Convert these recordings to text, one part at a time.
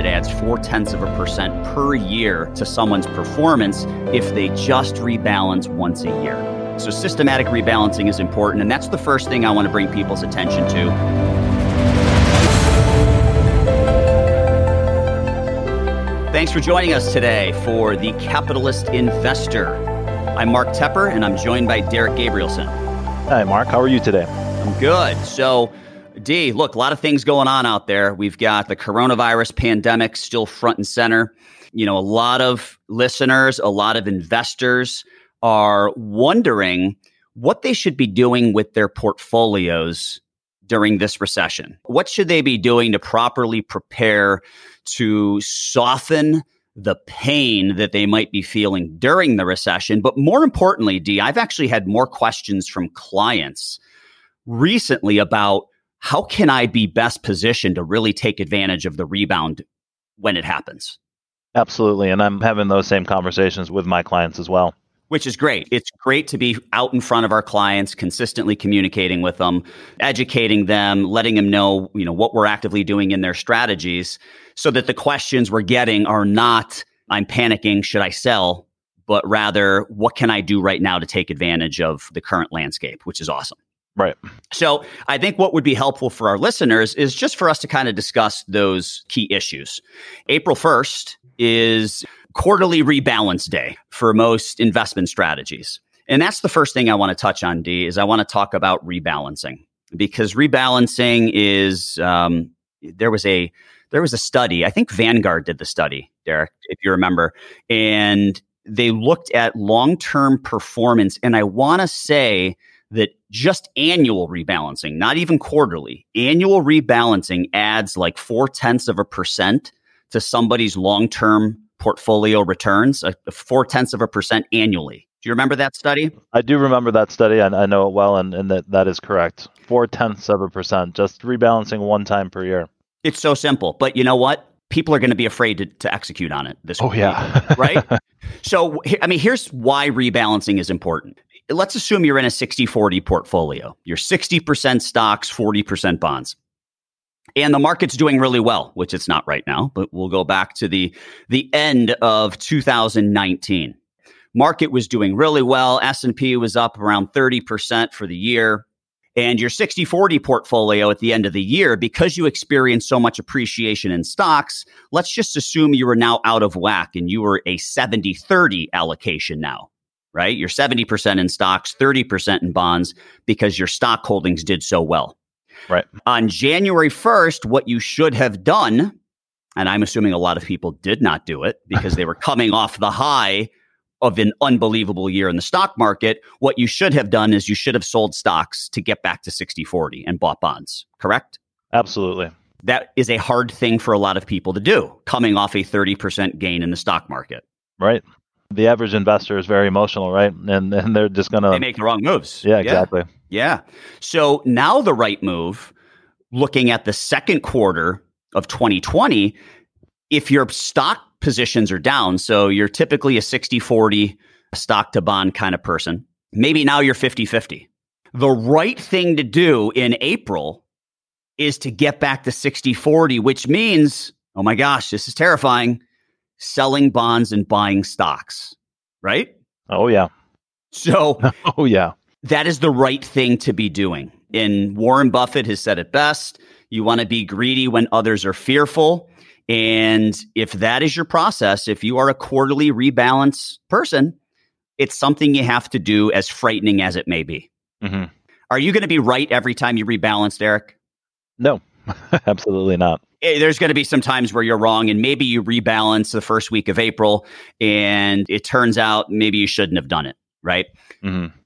it adds four tenths of a percent per year to someone's performance if they just rebalance once a year. So, systematic rebalancing is important, and that's the first thing I want to bring people's attention to. Thanks for joining us today for The Capitalist Investor. I'm Mark Tepper, and I'm joined by Derek Gabrielsen. Hi, Mark. How are you today? I'm good. So, D, look, a lot of things going on out there. We've got the coronavirus pandemic still front and center. You know, a lot of listeners, a lot of investors are wondering what they should be doing with their portfolios during this recession. What should they be doing to properly prepare to soften the pain that they might be feeling during the recession? But more importantly, D, I've actually had more questions from clients recently about how can I be best positioned to really take advantage of the rebound when it happens? Absolutely. And I'm having those same conversations with my clients as well. Which is great. It's great to be out in front of our clients, consistently communicating with them, educating them, letting them know, you know, what we're actively doing in their strategies so that the questions we're getting are not, I'm panicking, should I sell? But rather, what can I do right now to take advantage of the current landscape, which is awesome. Right. So I think what would be helpful for our listeners is just for us to kind of discuss those key issues. April 1st is quarterly rebalance day for most investment strategies. And that's the first thing I want to touch on, D, is I want to talk about rebalancing because rebalancing is um, there was a there was a study. I think Vanguard did the study, Derek, if you remember, and they looked at long term performance. And I want to say that just annual rebalancing, not even quarterly, annual rebalancing adds like four tenths of a percent to somebody's long term portfolio returns, uh, four tenths of a percent annually. Do you remember that study? I do remember that study. I, I know it well, and, and that, that is correct. Four tenths of a percent, just rebalancing one time per year. It's so simple. But you know what? People are going to be afraid to, to execute on it this Oh, week, yeah. right? So, I mean, here's why rebalancing is important let's assume you're in a 60 40 portfolio. You're 60% stocks, 40% bonds. And the market's doing really well, which it's not right now, but we'll go back to the the end of 2019. Market was doing really well. S&P was up around 30% for the year. And your 60 40 portfolio at the end of the year, because you experienced so much appreciation in stocks, let's just assume you are now out of whack and you were a 70 30 allocation now right? You're 70% in stocks, 30% in bonds because your stock holdings did so well. Right. On January 1st, what you should have done, and I'm assuming a lot of people did not do it because they were coming off the high of an unbelievable year in the stock market. What you should have done is you should have sold stocks to get back to 60 40 and bought bonds, correct? Absolutely. That is a hard thing for a lot of people to do, coming off a 30% gain in the stock market. Right the average investor is very emotional, right? And and they're just gonna they make the wrong moves. Yeah, exactly. Yeah. yeah. So now the right move, looking at the second quarter of 2020, if your stock positions are down, so you're typically a 60-40 stock to bond kind of person, maybe now you're 50-50. The right thing to do in April is to get back to 60-40, which means, oh my gosh, this is terrifying selling bonds and buying stocks, right? Oh, yeah. So, oh, yeah. That is the right thing to be doing. And Warren Buffett has said it best you want to be greedy when others are fearful. And if that is your process, if you are a quarterly rebalance person, it's something you have to do as frightening as it may be. Mm-hmm. Are you going to be right every time you rebalance, Derek? No, absolutely not. Eh, there's going to be some times where you're wrong and maybe you rebalance the first week of April and it turns out maybe you shouldn't have done it, right? Mm-hmm.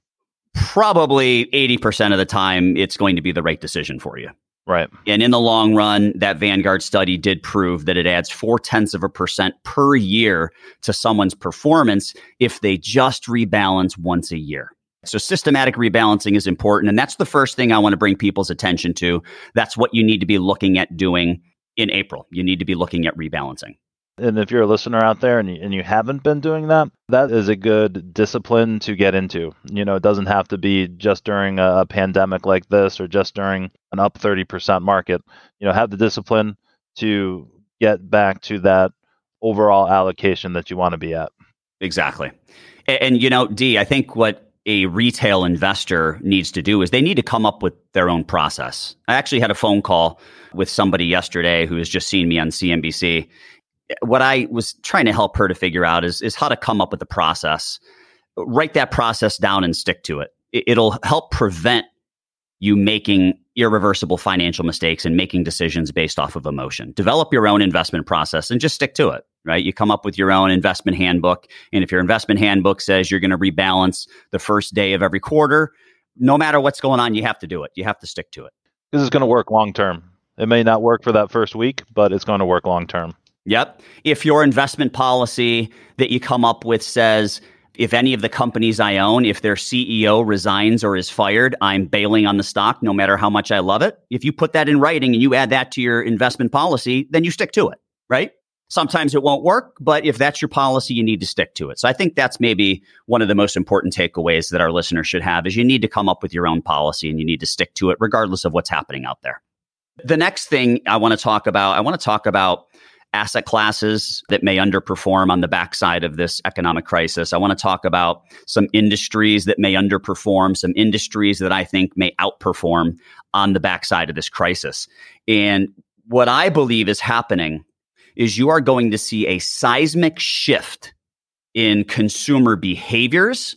Probably 80% of the time, it's going to be the right decision for you. Right. And in the long run, that Vanguard study did prove that it adds four tenths of a percent per year to someone's performance if they just rebalance once a year. So systematic rebalancing is important. And that's the first thing I want to bring people's attention to. That's what you need to be looking at doing in April. You need to be looking at rebalancing. And if you're a listener out there and you, and you haven't been doing that, that is a good discipline to get into. You know, it doesn't have to be just during a, a pandemic like this or just during an up 30% market. You know, have the discipline to get back to that overall allocation that you want to be at. Exactly. And, and, you know, D, I think what a retail investor needs to do is they need to come up with their own process. I actually had a phone call with somebody yesterday who has just seen me on CNBC. What I was trying to help her to figure out is, is how to come up with a process. Write that process down and stick to it. It'll help prevent you making irreversible financial mistakes and making decisions based off of emotion. Develop your own investment process and just stick to it, right? You come up with your own investment handbook. And if your investment handbook says you're going to rebalance the first day of every quarter, no matter what's going on, you have to do it. You have to stick to it. This is going to work long term. It may not work for that first week, but it's going to work long term. Yep. If your investment policy that you come up with says, if any of the companies I own, if their CEO resigns or is fired, I'm bailing on the stock no matter how much I love it. If you put that in writing and you add that to your investment policy, then you stick to it, right? Sometimes it won't work, but if that's your policy, you need to stick to it. So I think that's maybe one of the most important takeaways that our listeners should have is you need to come up with your own policy and you need to stick to it regardless of what's happening out there. The next thing I want to talk about, I want to talk about asset classes that may underperform on the backside of this economic crisis. I want to talk about some industries that may underperform, some industries that I think may outperform on the backside of this crisis. And what I believe is happening is you are going to see a seismic shift in consumer behaviors,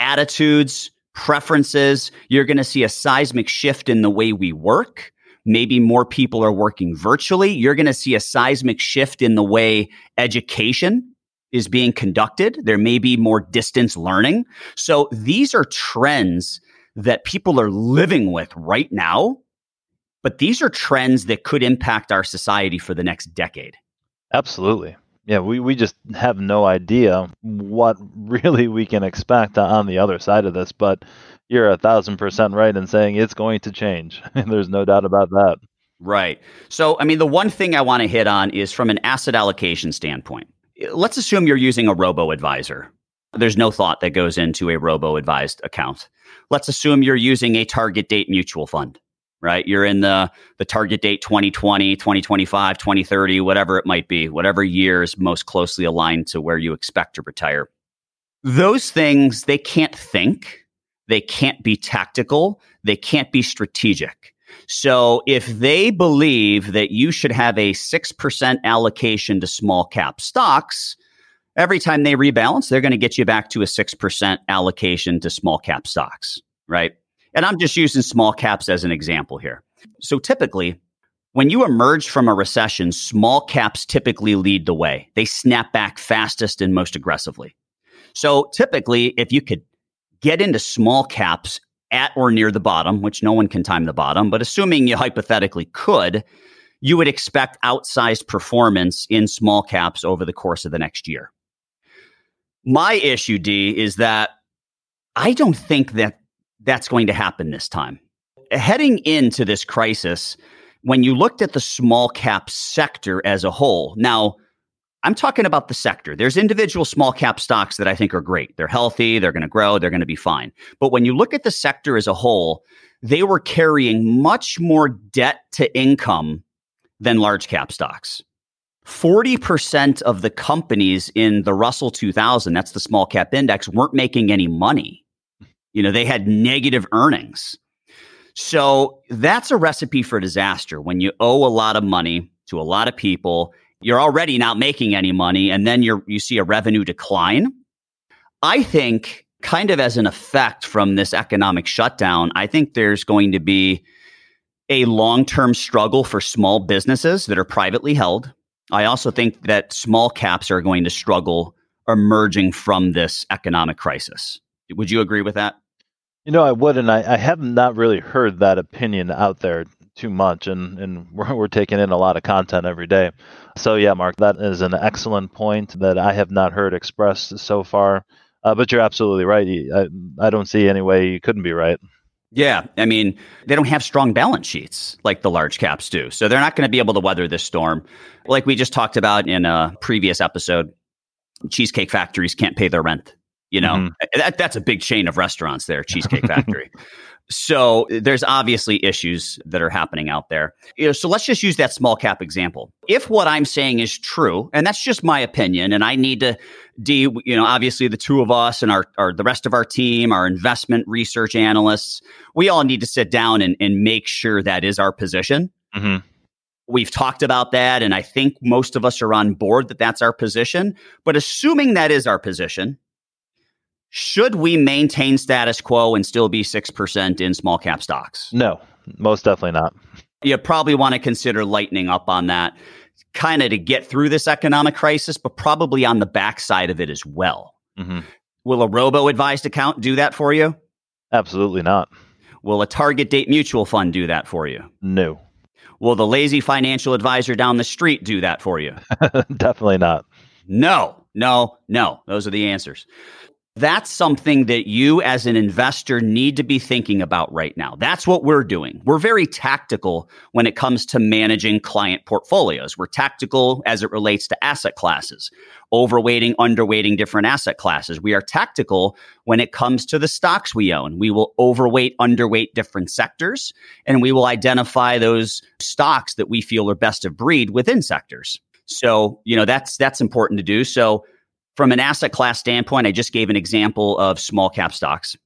attitudes, preferences. You're going to see a seismic shift in the way we work maybe more people are working virtually. You're going to see a seismic shift in the way education is being conducted. There may be more distance learning. So these are trends that people are living with right now, but these are trends that could impact our society for the next decade. Absolutely. Yeah, we, we just have no idea what really we can expect on the other side of this. But you're a thousand percent right in saying it's going to change. There's no doubt about that. Right. So, I mean, the one thing I want to hit on is from an asset allocation standpoint. Let's assume you're using a robo advisor. There's no thought that goes into a robo advised account. Let's assume you're using a target date mutual fund, right? You're in the, the target date 2020, 2025, 2030, whatever it might be, whatever year is most closely aligned to where you expect to retire. Those things, they can't think they can't be tactical. They can't be strategic. So if they believe that you should have a 6% allocation to small cap stocks, every time they rebalance, they're going to get you back to a 6% allocation to small cap stocks, right? And I'm just using small caps as an example here. So typically, when you emerge from a recession, small caps typically lead the way. They snap back fastest and most aggressively. So typically, if you could get into small caps at or near the bottom, which no one can time the bottom, but assuming you hypothetically could, you would expect outsized performance in small caps over the course of the next year. My issue, D, is that I don't think that that's going to happen this time. Heading into this crisis, when you looked at the small cap sector as a whole, now I'm talking about the sector. There's individual small cap stocks that I think are great. They're healthy, they're going to grow, they're going to be fine. But when you look at the sector as a whole, they were carrying much more debt to income than large cap stocks. 40% of the companies in the Russell 2000, that's the small cap index, weren't making any money. You know, they had negative earnings. So that's a recipe for disaster. When you owe a lot of money to a lot of people you're already not making any money and then you're you see a revenue decline. I think kind of as an effect from this economic shutdown i think there's going to be a long-term struggle for small businesses that are privately held. I also think that small caps are going to struggle emerging from this economic crisis. Would you agree with that you know, I would, and I, I have not really heard that opinion out there too much, and, and we're, we're taking in a lot of content every day. So, yeah, Mark, that is an excellent point that I have not heard expressed so far. Uh, but you're absolutely right. I, I don't see any way you couldn't be right. Yeah. I mean, they don't have strong balance sheets like the large caps do. So they're not going to be able to weather this storm. Like we just talked about in a previous episode, cheesecake factories can't pay their rent You know, mm-hmm. that, that's a big chain of restaurants there, Cheesecake Factory. So there's obviously issues that are happening out there. You know, so let's just use that small cap example. If what I'm saying is true, and that's just my opinion, and I need to D, you know, obviously the two of us and our, our the rest of our team, our investment research analysts, we all need to sit down and, and make sure that is our position. Mm-hmm. We've talked about that, and I think most of us are on board that that's our position. But assuming that is our position, should we maintain status quo and still be 6% in small cap stocks? No, most definitely not. You probably want to consider lightening up on that kind of to get through this economic crisis, but probably on the backside of it as well. Mm-hmm. Will a robo advised account do that for you? Absolutely not. Will a target date mutual fund do that for you? No. Will the lazy financial advisor down the street do that for you? Definitely not. No, no, no. Those are the answers. That's something that you as an investor need to be thinking about right now. That's what we're doing. We're very tactical when it comes to managing client portfolios. We're tactical as it relates to asset classes, overweighting, underweighting different asset classes. We are tactical when it comes to the stocks we own. We will overweight, underweight different sectors, and we will identify those stocks that we feel are best of breed within sectors. So, you know, that's that's important to do. So from an asset class standpoint, I just gave an example of small cap stocks.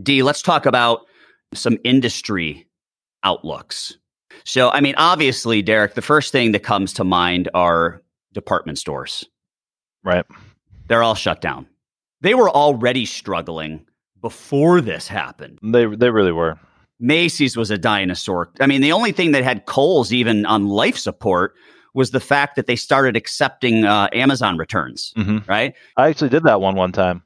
D, let's talk about some industry outlooks. So, I mean, obviously, Derek, the first thing that comes to mind are department stores. Right. They're all shut down. They were already struggling before this happened. They they really were. Macy's was a dinosaur. I mean, the only thing that had Kohl's even on life support was the fact that they started accepting uh, Amazon returns, mm-hmm. right? I actually did that one one time.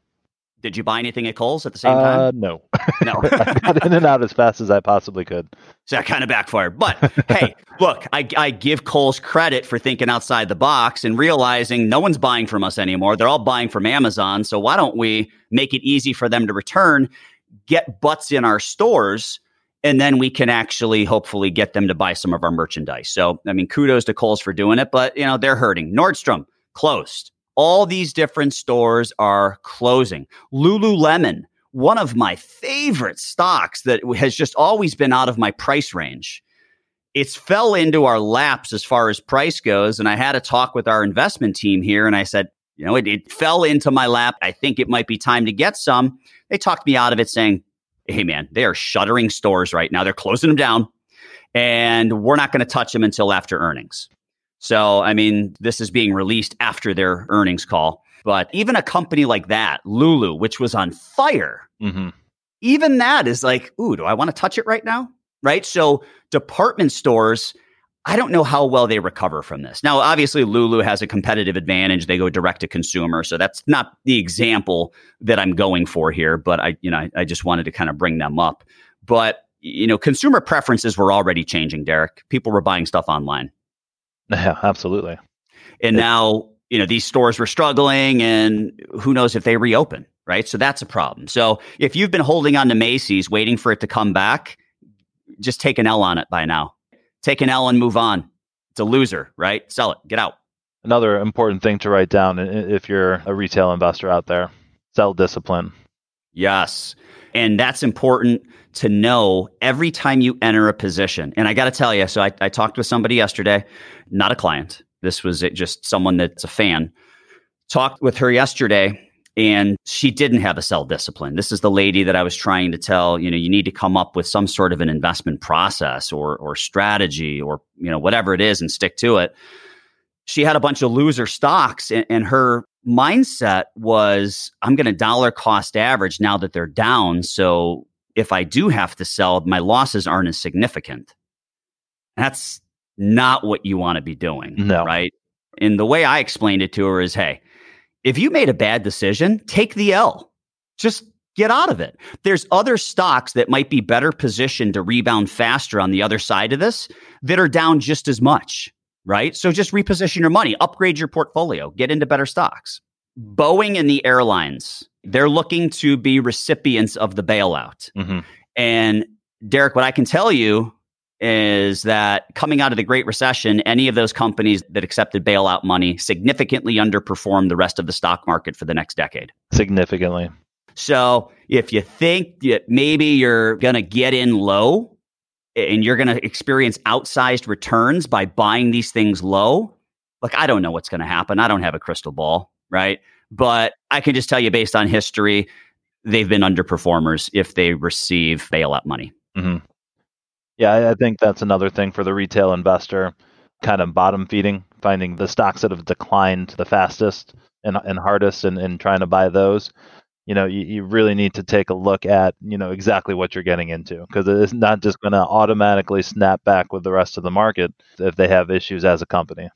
Did you buy anything at Kohl's at the same uh, time? No, no. I got in and out as fast as I possibly could. So that kind of backfired. But hey, look, I, I give Kohl's credit for thinking outside the box and realizing no one's buying from us anymore. They're all buying from Amazon. So why don't we make it easy for them to return, get butts in our stores, and then we can actually hopefully get them to buy some of our merchandise. So, I mean, kudos to Kohl's for doing it, but you know, they're hurting. Nordstrom closed. All these different stores are closing. Lululemon, one of my favorite stocks that has just always been out of my price range. It's fell into our laps as far as price goes. And I had a talk with our investment team here and I said, you know, it, it fell into my lap. I think it might be time to get some. They talked me out of it saying, hey man, they are shuttering stores right now. They're closing them down, and we're not going to touch them until after earnings. So, I mean, this is being released after their earnings call. But even a company like that, Lulu, which was on fire, mm-hmm. even that is like, ooh, do I want to touch it right now? Right. So, department stores I don't know how well they recover from this. Now, obviously, Lulu has a competitive advantage. They go direct to consumer. So that's not the example that I'm going for here, but I, you know, I, I just wanted to kind of bring them up. But, you know, consumer preferences were already changing, Derek. People were buying stuff online. Yeah, absolutely. And now, you know, these stores were struggling and who knows if they reopen, right? So that's a problem. So if you've been holding on to Macy's, waiting for it to come back, just take an L on it by now take an L and move on. It's a loser, right? Sell it, get out. Another important thing to write down if you're a retail investor out there sell discipline. Yes. And that's important to know every time you enter a position. And I got to tell you, so I, I talked with somebody yesterday, not a client. This was just someone that's a fan. Talked with her yesterday and she didn't have a sell discipline. This is the lady that I was trying to tell, you know, you need to come up with some sort of an investment process or or strategy or, you know, whatever it is and stick to it. She had a bunch of loser stocks and, and her mindset was I'm going to dollar cost average now that they're down, so if I do have to sell, my losses aren't as significant. That's not what you want to be doing, no. right? And the way I explained it to her is, hey, if you made a bad decision, take the L. Just get out of it. There's other stocks that might be better positioned to rebound faster on the other side of this that are down just as much, right? So just reposition your money, upgrade your portfolio, get into better stocks. Boeing and the airlines, they're looking to be recipients of the bailout. Mm-hmm. And Derek, what I can tell you is that coming out of the Great Recession, any of those companies that accepted bailout money significantly underperformed the rest of the stock market for the next decade. Significantly. So if you think that maybe you're going to get in low and you're going to experience outsized returns by buying these things low, like I don't know what's going to happen. I don't have a crystal ball, right? But I can just tell you based on history, they've been underperformers if they receive bailout money. Mm-hmm. Yeah, I think that's another thing for the retail investor, kind of bottom feeding, finding the stocks that have declined the fastest and, and hardest and, and trying to buy those. You know, you, you really need to take a look at, you know, exactly what you're getting into because it's not just going to automatically snap back with the rest of the market if they have issues as a company.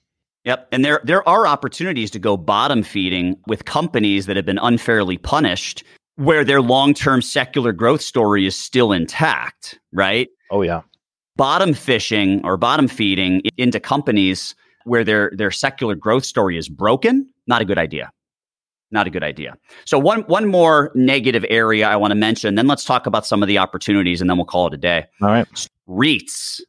Yep. And there there are opportunities to go bottom feeding with companies that have been unfairly punished where their long-term secular growth story is still intact, right? Oh yeah. Bottom fishing or bottom feeding into companies where their their secular growth story is broken, not a good idea. Not a good idea. So one one more negative area I want to mention, then let's talk about some of the opportunities and then we'll call it a day. All right. REITs.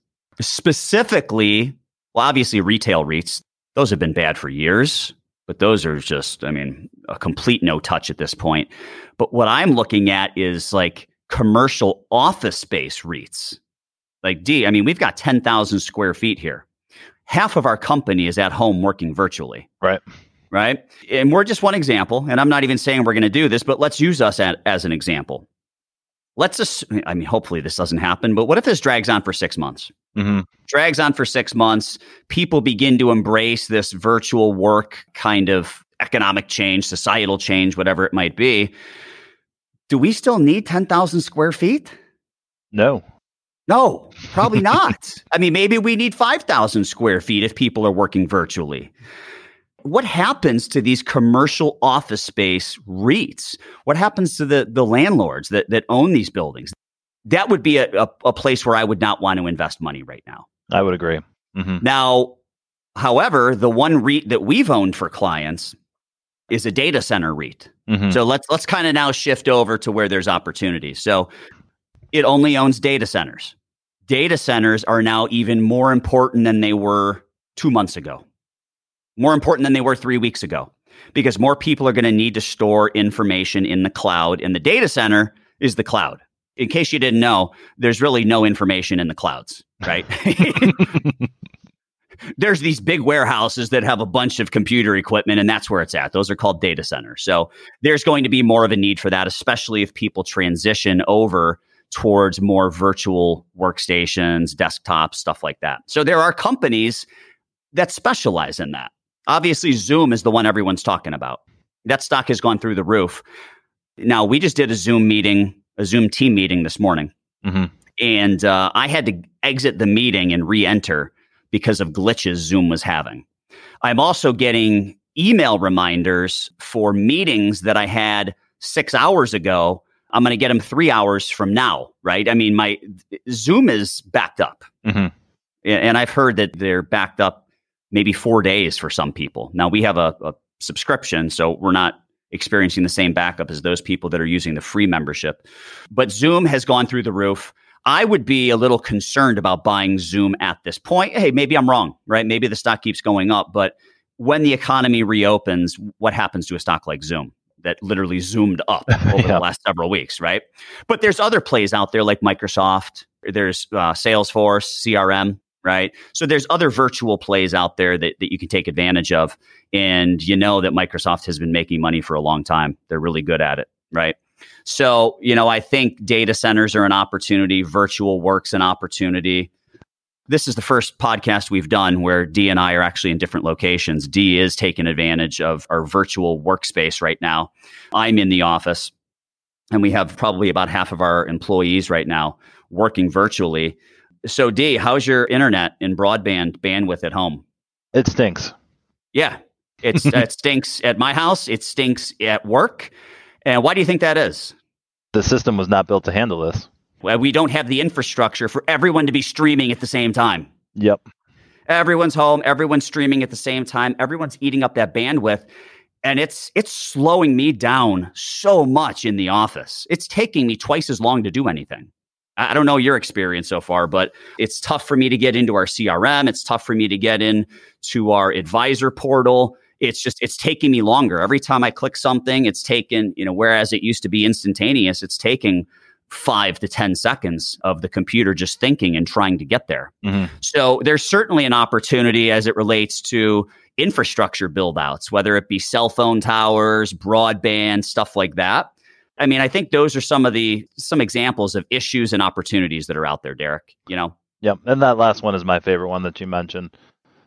Specifically, well obviously retail REITs, those have been bad for years but those are just, I mean, a complete no touch at this point. But what I'm looking at is like commercial office space REITs. Like D, I mean, we've got 10,000 square feet here. Half of our company is at home working virtually. Right. Right. And we're just one example. And I'm not even saying we're going to do this, but let's use us at, as an example. Let's just, I mean, hopefully this doesn't happen, but what if this drags on for six months? Mm-hmm. Drags on for six months. People begin to embrace this virtual work kind of economic change, societal change, whatever it might be. Do we still need 10,000 square feet? No. No, probably not. I mean, maybe we need 5,000 square feet if people are working virtually. What happens to these commercial office space REITs? What happens to the, the landlords that, that own these buildings? that would be a, a, a, place where I would not want to invest money right now. I would agree. Mm-hmm. Now, however, the one REIT that we've owned for clients is a data center REIT. Mm-hmm. So let's let's kind of now shift over to where there's opportunities. So it only owns data centers. Data centers are now even more important than they were two months ago, more important than they were three weeks ago, because more people are going to need to store information in the cloud. And the data center is the cloud in case you didn't know, there's really no information in the clouds, right? there's these big warehouses that have a bunch of computer equipment, and that's where it's at. Those are called data centers. So there's going to be more of a need for that, especially if people transition over towards more virtual workstations, desktops, stuff like that. So there are companies that specialize in that. Obviously, Zoom is the one everyone's talking about. That stock has gone through the roof. Now, we just did a Zoom meeting a Zoom team meeting this morning, mm-hmm. and uh, I had to exit the meeting and re-enter because of glitches Zoom was having. I'm also getting email reminders for meetings that I had six hours ago. I'm going to get them three hours from now, right? I mean, my Zoom is backed up, mm-hmm. and I've heard that they're backed up maybe four days for some people. Now we have a, a subscription, so we're not experiencing the same backup as those people that are using the free membership. But Zoom has gone through the roof. I would be a little concerned about buying Zoom at this point. Hey, maybe I'm wrong, right? Maybe the stock keeps going up, but when the economy reopens, what happens to a stock like Zoom that literally zoomed up over yeah. the last several weeks, right? But there's other plays out there like Microsoft, there's uh, Salesforce, CRM, right? So there's other virtual plays out there that, that you can take advantage of. And you know that Microsoft has been making money for a long time. They're really good at it, right? So, you know, I think data centers are an opportunity, virtual works an opportunity. This is the first podcast we've done where D and I are actually in different locations. D is taking advantage of our virtual workspace right now. I'm in the office and we have probably about half of our employees right now working virtually. So, D, how's your internet and broadband bandwidth at home? It stinks. Yeah, it's it stinks at my house. It stinks at work. And why do you think that is? The system was not built to handle this. Well, we don't have the infrastructure for everyone to be streaming at the same time. Yep. Everyone's home, everyone's streaming at the same time, everyone's eating up that bandwidth and it's it's slowing me down so much in the office. It's taking me twice as long to do anything. I don't know your experience so far, but it's tough for me to get into our CRM. It's tough for me to get in to our advisor portal. It's just it's taking me longer. Every time I click something, it's taken, you know, whereas it used to be instantaneous, it's taking five to 10 seconds of the computer just thinking and trying to get there. Mm-hmm. So there's certainly an opportunity as it relates to infrastructure build outs, whether it be cell phone towers, broadband, stuff like that. I mean, I think those are some of the some examples of issues and opportunities that are out there, Derek. You know? Yep. And that last one is my favorite one that you mentioned.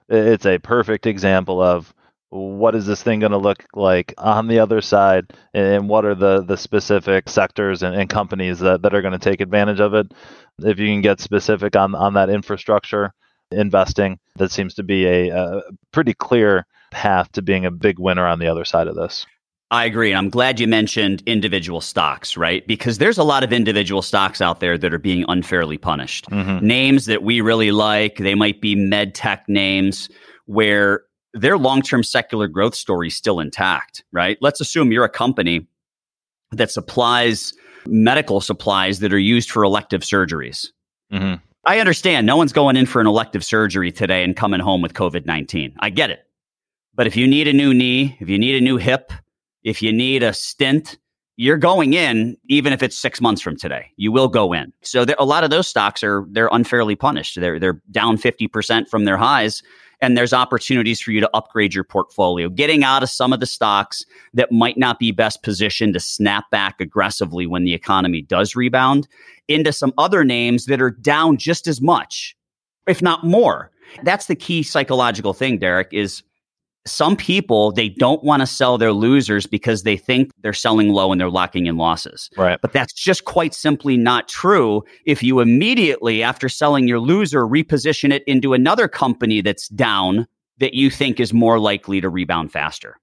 It's a perfect example of what is this thing going to look like on the other side and what are the, the specific sectors and, and companies that, that are going to take advantage of it if you can get specific on, on that infrastructure investing that seems to be a, a pretty clear path to being a big winner on the other side of this I agree. And I'm glad you mentioned individual stocks, right? Because there's a lot of individual stocks out there that are being unfairly punished. Mm-hmm. Names that we really like, they might be med tech names where their long term secular growth story is still intact, right? Let's assume you're a company that supplies medical supplies that are used for elective surgeries. Mm-hmm. I understand no one's going in for an elective surgery today and coming home with COVID 19. I get it. But if you need a new knee, if you need a new hip, if you need a stint, you're going in even if it's six months from today. You will go in. So there, a lot of those stocks are they're unfairly punished. They're they're down fifty percent from their highs, and there's opportunities for you to upgrade your portfolio, getting out of some of the stocks that might not be best positioned to snap back aggressively when the economy does rebound, into some other names that are down just as much, if not more. That's the key psychological thing, Derek. Is some people they don't want to sell their losers because they think they're selling low and they're locking in losses. Right. But that's just quite simply not true. If you immediately after selling your loser reposition it into another company that's down that you think is more likely to rebound faster.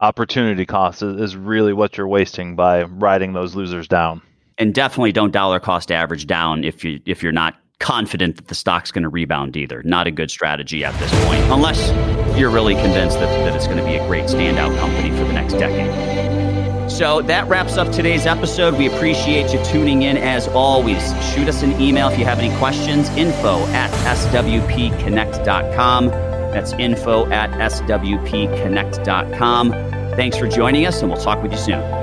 Opportunity cost is really what you're wasting by riding those losers down. And definitely don't dollar cost average down if you if you're not confident that the stock's going to rebound either. Not a good strategy at this point, unless you're really convinced that, that it's going to be a great standout company for the next decade. So that wraps up today's episode. We appreciate you tuning in as always. Shoot us an email if you have any questions. Info at swpconnect.com. That's info at swpconnect.com. Thanks for joining us, and we'll talk with you soon.